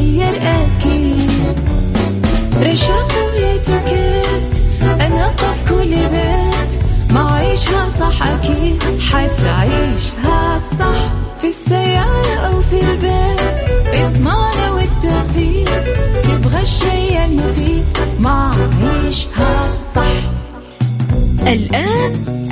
تتغير أكيد.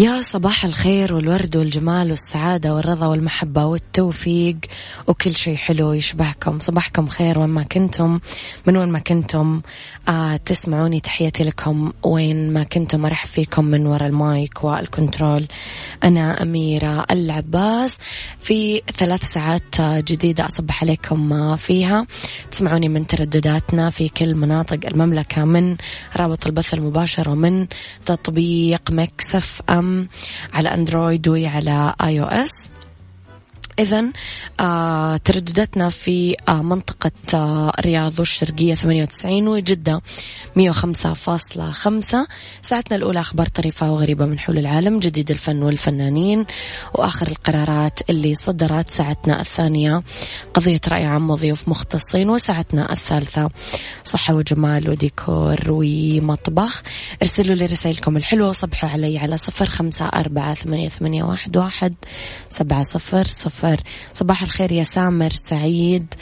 يا صباح الخير والورد والجمال والسعادة والرضا والمحبة والتوفيق وكل شيء حلو يشبهكم. صباحكم خير وين ما كنتم من وين ما كنتم. آه تسمعوني تحياتي لكم وين ما كنتم. أرحب فيكم من وراء ال mic وال control. أنا أميرة العباس. في ثلاث ساعات جديدة أصبح عليكم فيها. تسمعوني من تردداتنا في كل مناطق المملكة من رابط البث المباشر ومن تطبيق Mix FM. على أندرويد وعلى iOS إذا آه تردداتنا في آه منطقة آه الرياض والشرقية 98 وجدة 105.5 ساعتنا الأولى أخبار طريفة وغريبة من حول العالم جديد الفن والفنانين وآخر القرارات اللي صدرت ساعتنا الثانية. قضية رأي عام وضيوف مختصين وساعتنا الثالثة صحة وجمال وديكور ومطبخ. ارسلوا لي رسائلكم الحلوة وصبحوا علي على صفر خمسة أربعة ثمانية, واحد سبعة صفر صفر صباح الخير يا سامر سعيد.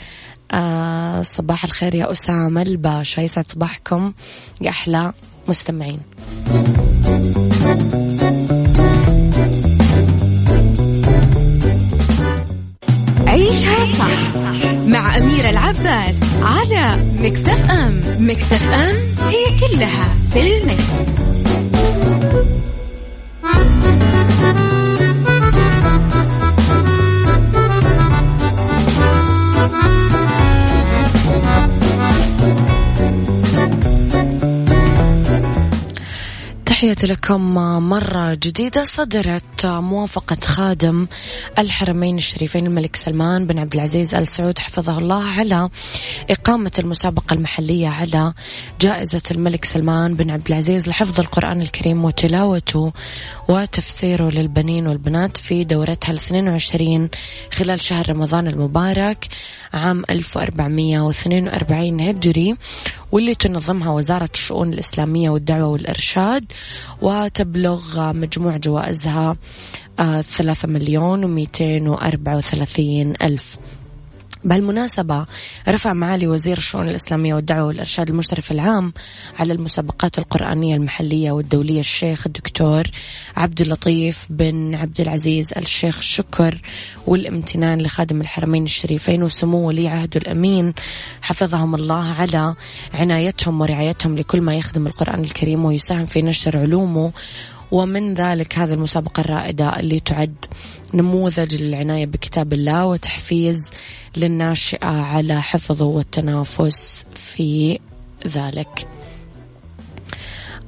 آه صباح الخير يا أسامة الباشا. يسعد صباحكم يا أحلى مستمعين. عيشها صح مع أميرة العباس على مكتف أم. مكتف أم هي كلها في المكس. تحياتي لكم مرة جديدة. صدرت موافقة خادم الحرمين الشريفين الملك سلمان بن عبد العزيز آل سعود حفظه الله على إقامة المسابقة المحلية على جائزة الملك سلمان بن عبد العزيز لحفظ القرآن الكريم وتلاوته وتفسيره للبنين والبنات في دورتها ال 22 خلال شهر رمضان المبارك. عام 1442 هجري واللي تنظمها وزارة الشؤون الإسلامية والدعوة والإرشاد وتبلغ مجموع جوائزها آه، ثلاثة مليون ومئتين وأربعة وثلاثين ألف. بهالمناسبة رفع معالي وزير الشؤون الإسلامية والدعوة والإرشاد المشرف العام على المسابقات القرآنية المحلية والدولية الشيخ الدكتور عبد اللطيف بن عبد العزيز الشيخ الشكر والامتنان لخادم الحرمين الشريفين وسمو ولي عهده الأمين حفظهم الله على عنايتهم ورعايتهم لكل ما يخدم القرآن الكريم ويساهم في نشر علومه ومن ذلك هذه المسابقة الرائدة اللي تعد نموذج للعناية بكتاب الله وتحفيز للناشئة على حفظه والتنافس في ذلك.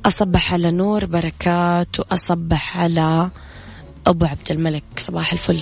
أصبح على نور بركات وأصبح على أبو عبد الملك. صباح الفل.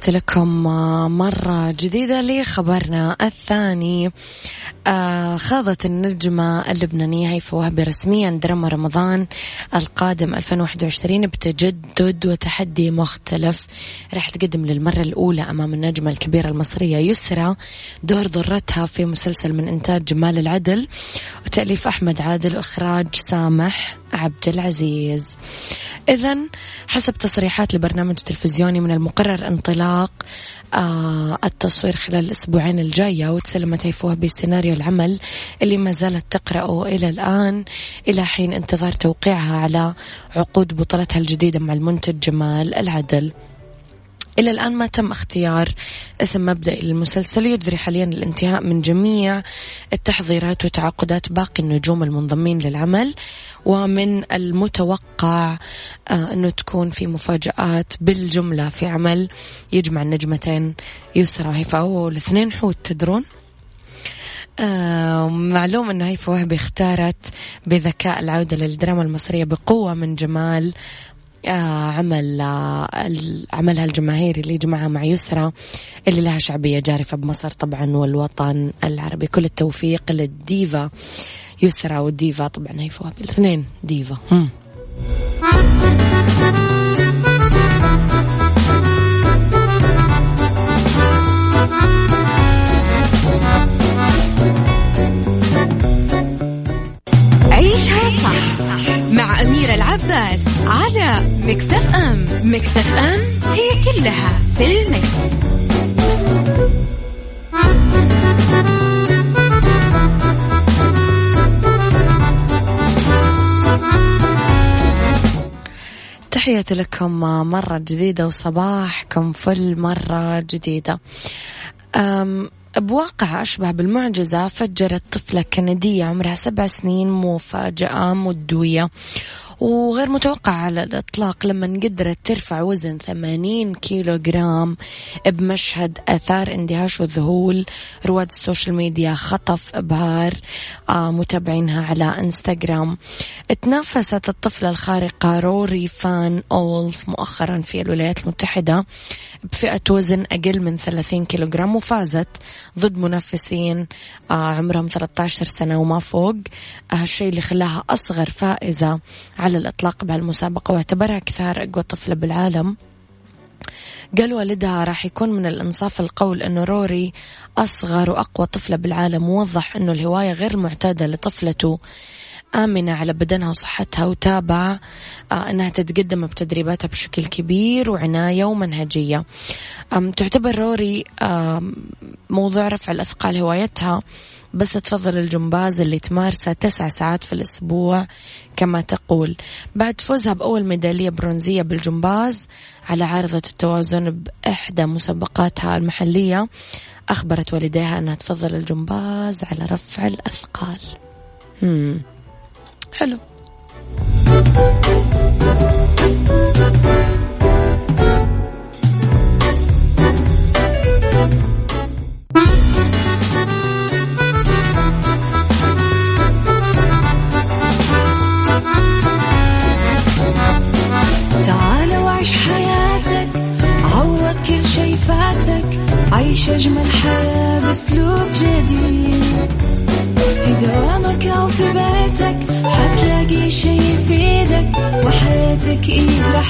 تحياتي لكم مرة جديدة لخبرنا الثاني. آه خاضت النجمة اللبنانية هيفا وهبي رسميا دراما رمضان القادم 2021 بتجدد وتحدي مختلف. راح تقدم للمرة الأولى أمام النجمة الكبيرة المصرية يسرى دور ضرتها في مسلسل من إنتاج جمال العدل وتأليف أحمد عادل وإخراج سامح عبد العزيز. إذا حسب تصريحات لبرنامج تلفزيوني من المقرر انطلاق آه التصوير خلال الأسبوعين الجاية وتسلمت هيفوها بسيناريو العمل اللي ما زالت تقرأه إلى الآن إلى حين انتظار توقيعها على عقود بطولتها الجديدة مع المنتج جمال العدل. إلى الآن ما تم اختيار اسم مبدئي للمسلسل يجري حاليا الانتهاء من جميع التحضيرات وتعاقدات باقي النجوم المنضمين للعمل. ومن المتوقع آه، أنه تكون في مفاجآت بالجملة في عمل يجمع النجمتين يسرى. وهيفاء والاثنين حوت تدرون؟ آه معلوم أنه هيفا وهبي اختارت بذكاء العودة للدراما المصرية بقوة من جمال آه عمل آه عملها الجماهيري اللي جمعها مع يسرى اللي لها شعبية جارفة بمصر طبعا والوطن العربي. كل التوفيق للديفا يسرى والديفا طبعا. هي فواب الاثنين ديفا. هم. مع أميرة العباس على مكتف أم. مكتف أم هي كلها في المكس. تحياتي لكم مرة جديدة وصباحكم فل مرة جديدة. بواقع أشبه بالمعجزة فجرت طفلة كندية عمرها سبع سنين مفاجأة مدوية. وغير متوقع على الإطلاق لما قدرت ترفع وزن 80 كيلو جرام بمشهد أثار اندهاش وذهول. رواد ال social media خطف إبهار آه، متابعينها على إنستغرام. تنافست الطفلة الخارقة روري فان أولف مؤخرا في الولايات المتحدة بفئة وزن أقل من 30 كيلوغرام وفازت ضد منافسين آه، عمرهم 13 سنة وما فوق. هالشيء اللي خلاها أصغر فائزة الإطلاق بهالمسابقة واعتبرها كثار أقوى طفلة بالعالم. قال والدها راح يكون من الإنصاف القول أنه روري أصغر وأقوى طفلة بالعالم ووضح أنه الهواية غير معتادة لطفلته. آمنة على بدنها وصحتها وتابع آه، أنها تتقدم بتدريباتها بشكل كبير وعناية ومنهجية. تعتبر روري موضوع رفع الأثقال هوايتها بس تفضل الجمباز اللي تمارسه تسع ساعات في الأسبوع كما تقول. بعد فوزها بأول ميدالية برونزية بالجمباز على عارضة التوازن بإحدى مسابقاتها المحلية أخبرت والديها أنها تفضل الجمباز على رفع الأثقال. حلو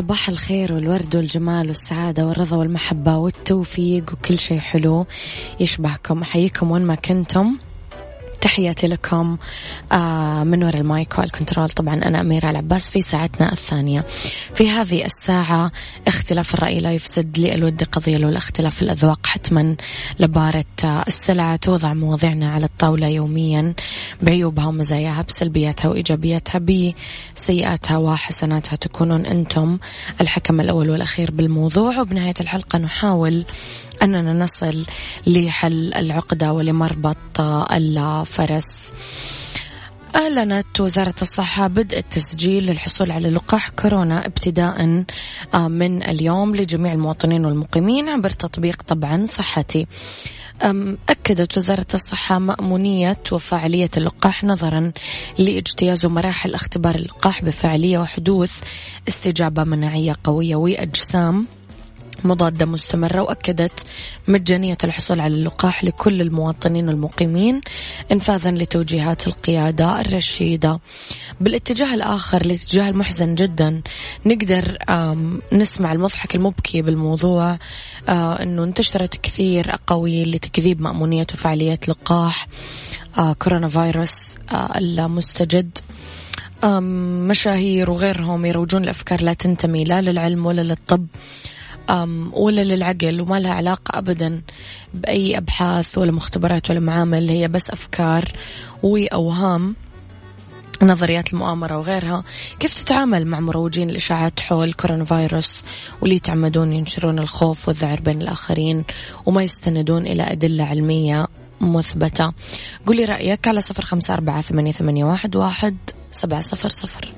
صباح الخير والورد والجمال والسعادة والرضا والمحبة والتوفيق وكل شيء حلو يشبهكم. أحييكم وين ما كنتم. تحياتي لكم آه، من وراء ال mic وال control. طبعا أنا أميرة العباس في ساعتنا الثانية. في هذه الساعة اختلاف الرأي لا يفسد للود قضية لولا اختلاف الأذواق حتما لبارت آه، السلعة توضع مواضيعنا على الطاولة يوميا. بعيوبها ومزاياها بسلبياتها وإيجابياتها بسيئاتها وحسناتها تكونون أنتم الحكم الأول والأخير بالموضوع. وبنهاية الحلقة نحاول أننا نصل لحل العقدة ولمربط الفرس. أعلنت وزارة الصحة بدء التسجيل للحصول على لقاح كورونا ابتداء آه، من اليوم لجميع المواطنين والمقيمين عبر تطبيق طبعا صحتي. أكدت وزارة الصحة مأمونية وفاعلية اللقاح نظرا لاجتياز مراحل اختبار اللقاح بفاعلية وحدوث استجابة مناعية قوية وأجسام. مضادة مستمرة وأكدت مجانية الحصول على اللقاح لكل المواطنين والمقيمين انفاذا لتوجيهات القيادة الرشيدة. بالاتجاه الآخر الاتجاه المحزن جدا نقدر نسمع المضحك المبكي بالموضوع آه، أنه انتشرت كثير أقاويل لتكذيب مأمونية وفعالية لقاح آه، كورونا فيروس آه، المستجد. مشاهير وغيرهم يروجون لأفكار لا تنتمي لا للعلم ولا للطب. ولا للعقل وما لها علاقة أبدا بأي أبحاث ولا مختبرات ولا معامل هي بس أفكار وأوهام نظريات المؤامرة وغيرها. كيف تتعامل مع مروجين الإشاعات حول كورونا فيروس واللي يتعمدون ينشرون الخوف والذعر بين الآخرين وما يستندون إلى أدلة علمية مثبتة؟ قولي رأيك على صفر خمسة أربعة ثمانية, واحد سبعة صفر صفر.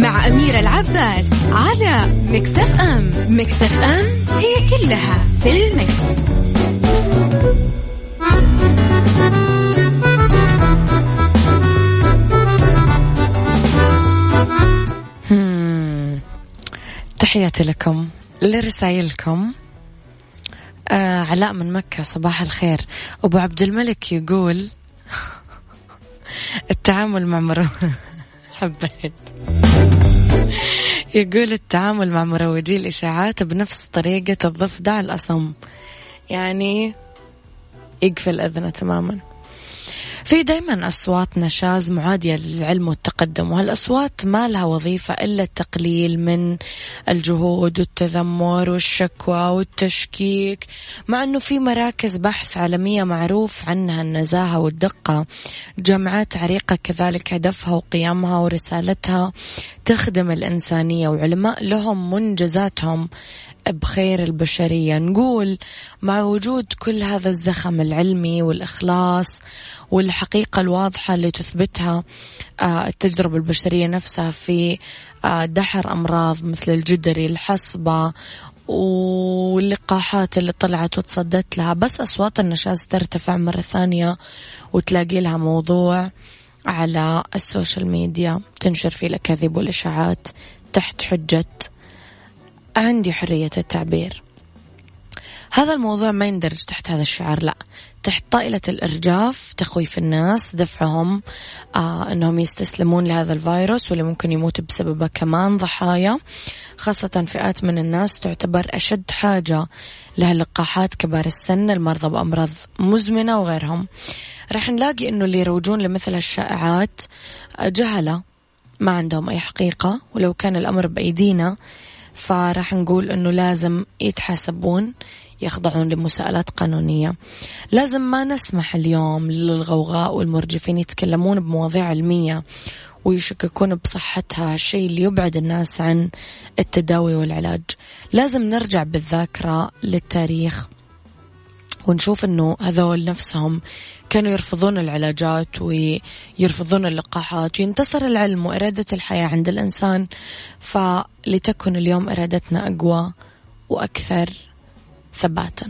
مع أميرة العباس على مكتف أم. مكتف أم هي كلها في المكس. تحياتي لكم لرسائلكم. آه علاء من مكة صباح الخير. أبو عبد الملك يقول التعامل مع مرور حبيت يقول التعامل مع مروجي الإشاعات بنفس طريقة الضفدع الأصم. يعني يقفل أذنه تماما. في دايما أصوات نشاز معادية للعلم والتقدم وهالأصوات ما لها وظيفة إلا التقليل من الجهود والتذمر والشكوى والتشكيك مع أنه في مراكز بحث عالمية معروف عنها النزاهة والدقة. جامعات عريقة كذلك هدفها وقيامها ورسالتها تخدم الإنسانية وعلماء لهم منجزاتهم بخير البشرية. نقول مع وجود كل هذا الزخم العلمي والإخلاص والحقيقة الواضحة اللي تثبتها آه، التجربة البشرية نفسها في آه، دحر أمراض مثل الجدري الحصبة واللقاحات اللي طلعت وتصدت لها. بس أصوات النشاز ترتفع مرة ثانية وتلاقي لها موضوع. على ال social media تنشر فيه الأكاذيب والإشاعات تحت حجة عندي حرية التعبير. هذا الموضوع ما يندرج تحت هذا الشعار لا. تحت طائلة الإرجاف تخويف الناس دفعهم آه أنهم يستسلمون لهذا الفيروس واللي ممكن يموت بسببه كمان ضحايا. خاصة فئات من الناس تعتبر أشد حاجة لها اللقاحات كبار السن المرضى بأمراض مزمنة وغيرهم. راح نلاقي أنه اللي يروجون لمثل الشائعات جهلة ما عندهم أي حقيقة ولو كان الأمر بأيدينا فراح نقول أنه لازم يتحاسبون يخضعون لمساءلات قانونية. لازم ما نسمح اليوم للغوغاء والمرجفين يتكلمون بمواضيع علمية. ويشككون بصحتها الشيء اللي يبعد الناس عن التداوي والعلاج. لازم نرجع بالذاكرة للتاريخ ونشوف إنه هذول نفسهم كانوا يرفضون العلاجات ويرفضون اللقاحات. وينتصر العلم وإرادة الحياة عند الإنسان فلتكن اليوم إرادتنا أقوى وأكثر ثباتا.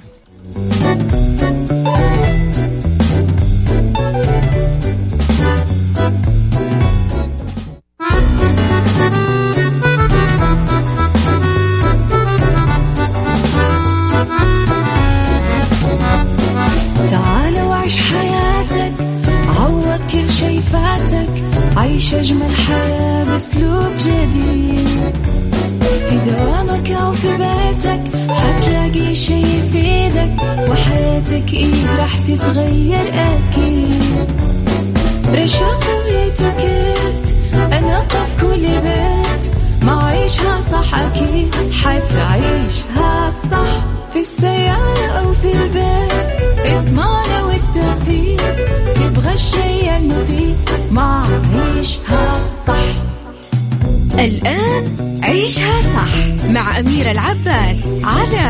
تتغير أكيد. رشاق ويتوكيت أنا في كل بيت. ما عيشها صح أكيد. حتعيشها صح في السيارة أو في البيت. اسمعنا والتوفيق. تبغى الشيء المفيد. ما عيشها صح. الآن عيشها صح مع أميرة العباس على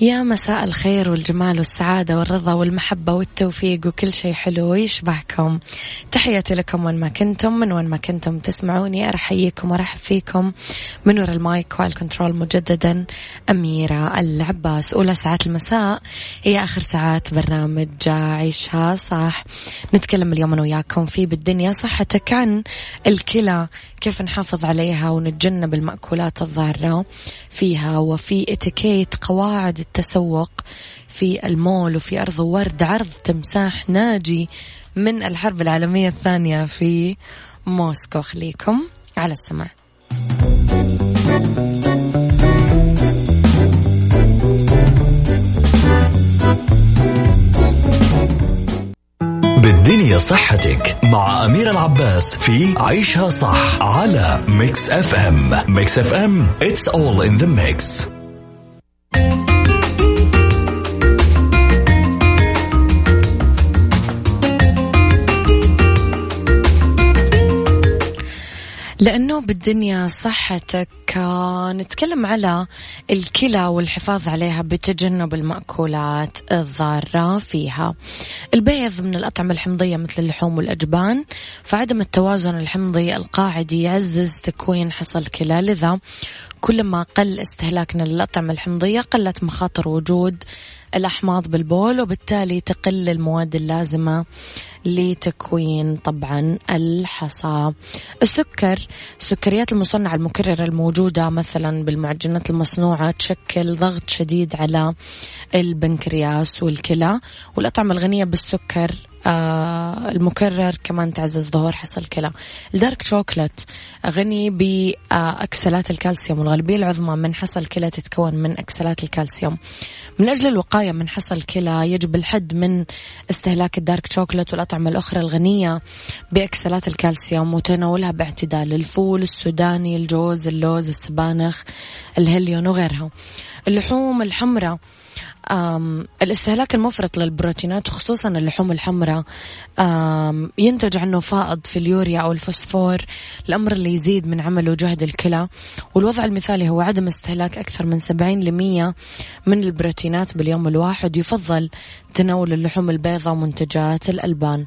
يا مساء الخير والجمال والسعادة والرضا والمحبة والتوفيق وكل شيء حلو يشبهكم تحياتي لكم وين ما كنتم من وين ما كنتم تسمعوني أحييكم وأرحب فيكم من وراء ال mic وال control مجددا. أميرة العباس أولى ساعات المساء. هي آخر ساعات برنامج عيشها صح. نتكلم اليوم أنا وياكم في بالدنيا صحتك عن الكلى كيف نحافظ عليها ونتجنب المأكولات الضارة. فيها وفي اتيكيت قواعد التسوق في المول وفي أرض ورد عرض تمساح ناجي من الحرب العالمية الثانية في موسكو. خليكم على السمع بالدنيا صحتك مع أميرة العباس فعيشها صح على Mix FM Mix FM it's all in the mix. لأنه بالدنيا صحتك نتكلم على الكلى والحفاظ عليها بتجنب المأكولات الضارة فيها. البيض من الأطعمة الحمضية مثل اللحوم والأجبان فعدم التوازن الحمضي القاعدي يعزز تكوين حصى الكلى. لذا كلما قل استهلاكنا للأطعمة الحمضية قلت مخاطر وجود الأحماض بالبول وبالتالي تقل المواد اللازمة لتكوين طبعا الحصى. السكر السكريات المصنعة المكررة الموجودة مثلا بالمعجنات المصنوعة تشكل ضغط شديد على البنكرياس والكلى والأطعمة الغنية بالسكر المكرر كمان تعزز ظهور حصى الكلى ال dark chocolate غني بأكسلات الكالسيوم والغالبية العظمى من حصى الكلى تتكون من أكسلات الكالسيوم. من أجل الوقاية من حصى الكلى يجب الحد من استهلاك ال dark chocolate والأطعمة الأخرى الغنية بأكسلات الكالسيوم وتناولها باعتدال. الفول السوداني الجوز اللوز السبانخ الهليون وغيرها. اللحوم الحمراء الاستهلاك المفرط للبروتينات خصوصا اللحوم الحمراء ينتج عنه فائض في اليوريا أو الفوسفور الأمر اللي يزيد من عمل وجهد الكلى. والوضع المثالي هو عدم استهلاك أكثر من 70 لمية من البروتينات باليوم الواحد. يفضل تناول اللحوم البيضاء ومنتجات الألبان.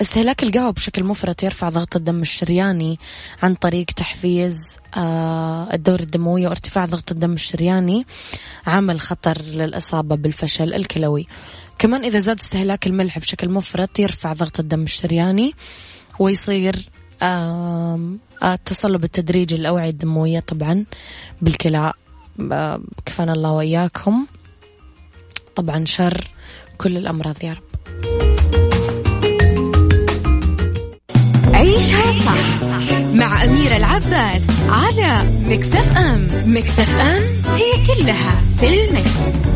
استهلاك القهوة بشكل مفرط يرفع ضغط الدم الشرياني عن طريق تحفيز آه، الدورة الدموية وارتفاع ضغط الدم الشرياني عامل خطر للإصابة بالفشل الكلوي. كمان إذا زاد استهلاك الملح بشكل مفرط يرفع ضغط الدم الشرياني ويصير التصلب التدريجي للأوعية الدموية طبعا بالكلى. كفانا الله وإياكم. طبعا شر كل الأمراض يا رب عيشها صح مع أميرة العباس على مكتف أم مكتف أم هي كلها في المكس.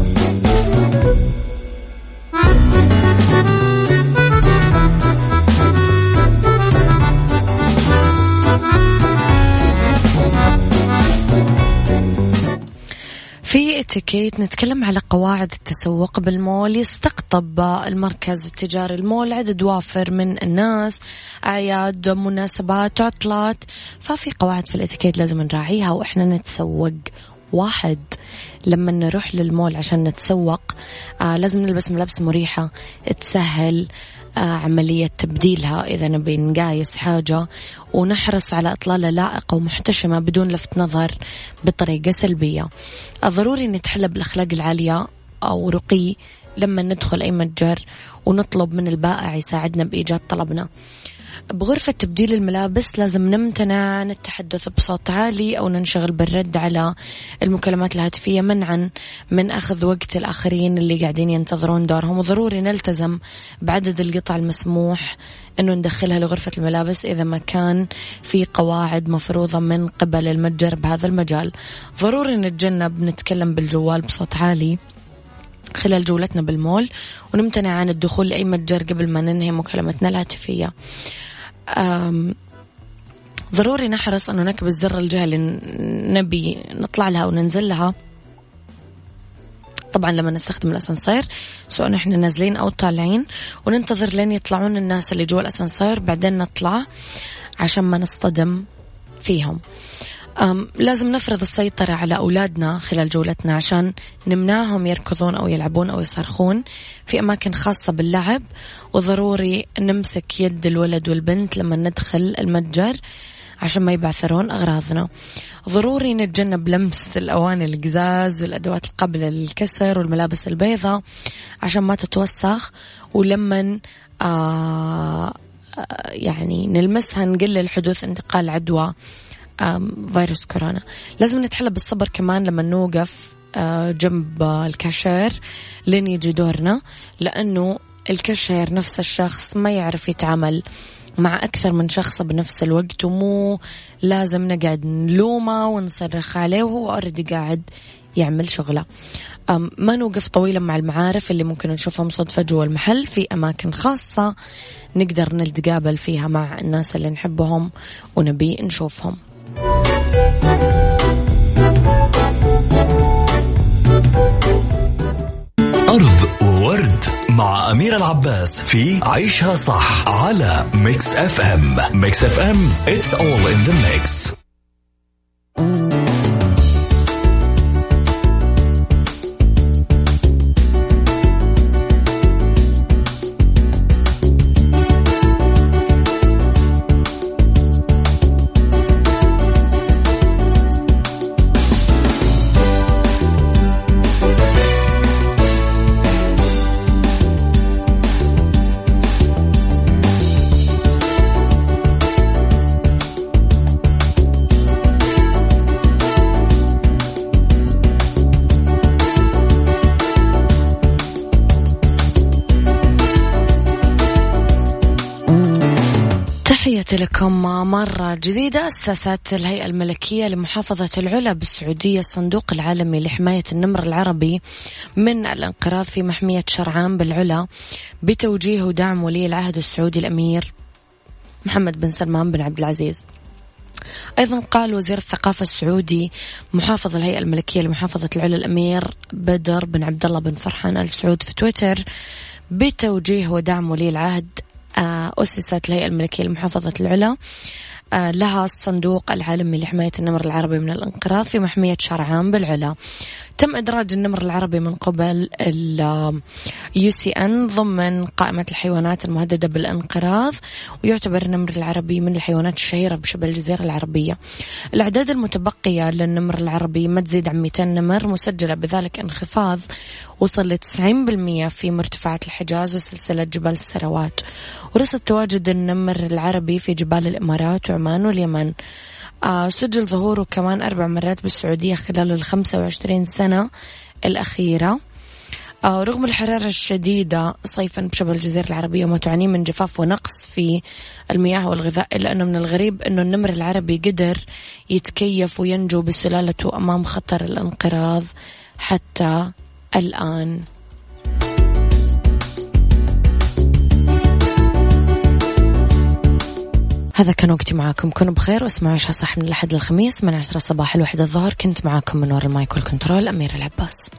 في اتيكيت نتكلم على قواعد التسوق بالمول يستقطب المركز التجاري المول عدد وافر من الناس أعياد مناسبات عطلات. ففي قواعد في الاتيكيت لازم نراعيها وإحنا نتسوق واحد. لما نروح للمول عشان نتسوق آه لازم نلبس ملابس مريحة تسهل عملية تبديلها إذا نبي نقايس حاجة ونحرص على إطلالة لائقة ومحتشمة بدون لفت نظر بطريقة سلبية. ضروري نتحلى بالأخلاق العالية أو رقي لما ندخل أي متجر ونطلب من البائع يساعدنا بإيجاد طلبنا. بغرفة تبديل الملابس لازم نمتنع عن التحدث بصوت عالي أو ننشغل بالرد على المكالمات الهاتفية منعا من أخذ وقت الآخرين اللي قاعدين ينتظرون دورهم. وضروري نلتزم بعدد القطع المسموح أنه ندخلها لغرفة الملابس إذا ما كان في قواعد مفروضة من قبل المتجر بهذا المجال. ضروري نتجنب نتكلم بالجوال بصوت عالي. خلال جولتنا بالمول ونمتنع عن الدخول لأي متجر قبل ما ننهي مكالمتنا الهاتفية. ضروري نحرص أنه نكبس زر الجهة اللي نبي نطلع لها وننزل لها. طبعا لما نستخدم الأسانسير سواء نحن نازلين أو طالعين وننتظر لين يطلعون الناس اللي جوا الأسانسير بعدين نطلع عشان ما نصطدم فيهم. لازم نفرض السيطرة على أولادنا خلال جولتنا عشان نمنعهم يركضون أو يلعبون أو يصرخون في أماكن خاصة باللعب. وضروري نمسك يد الولد والبنت لما ندخل المتجر عشان ما يبعثرون أغراضنا. ضروري نتجنب لمس الأواني القزاز والأدوات القابلة للكسر والملابس البيضاء عشان ما تتوسخ. ولما آه يعني نلمسها نقلل حدوث انتقال عدوى. فيروس كورونا. لازم نتحلى بالصبر كمان لما نوقف آه، جنب الكاشير لين يجي دورنا لأنه الكاشير نفس الشخص ما يعرف يتعامل مع أكثر من شخص بنفس الوقت ومو لازم نقعد نلومه ونصرخ عليه وهو already قاعد يعمل شغله. ما نوقف طويلا مع المعارف اللي ممكن نشوفهم صدفة جوا المحل في أماكن خاصة نقدر نتقابل فيها مع الناس اللي نحبهم ونبي نشوفهم. our world مع أمير العباس في عيشها صح على Mix FM Mix FM it's all in the mix. مرة جديدة أسست الهيئة الملكية لمحافظة العلا بالسعودية الصندوق العالمي لحماية النمر العربي من الانقراض في محمية شرعان بالعلا بتوجيه ودعم ولي العهد السعودي الأمير محمد بن سلمان بن عبد العزيز. أيضا قال وزير الثقافة السعودي محافظ الهيئة الملكية لمحافظة العلا الأمير بدر بن عبد الله بن فرحان آل سعود في تويتر بتوجيه ودعم ولي العهد أسست الهيئة الملكية لمحافظة العلا. آه، لها الصندوق العالمي لحماية النمر العربي من الانقراض في محمية شرعان بالعلا. تم إدراج النمر العربي من قبل ال IUCN ضمن قائمة الحيوانات المهددة بالانقراض ويعتبر النمر العربي من الحيوانات الشهيرة بشبه الجزيرة العربية. الأعداد المتبقية للنمر العربي ما تزيد عن 200 نمر مسجلة بذلك انخفاض وصل ل 90% في مرتفعات الحجاز وسلسلة جبال السروات. ورصد تواجد النمر العربي في جبال الإمارات وعمان واليمن. سجل ظهوره كمان أربع مرات بالسعودية خلال الخمسة وعشرين سنة الأخيرة. آه رغم الحرارة الشديدة صيفا بشبه الجزيرة العربية وما تعانيه من جفاف ونقص في المياه والغذاء إلا أنه من الغريب أنه النمر العربي قدر يتكيف وينجو بسلالته أمام خطر الانقراض حتى الآن. هذا كان وقتي معاكم. كونوا بخير واسمعوا عشاء صح من الأحد للخميس من عشرة صباح الواحد الظهر. كنت معاكم من وراء المايك والكنترول أميرة العباس.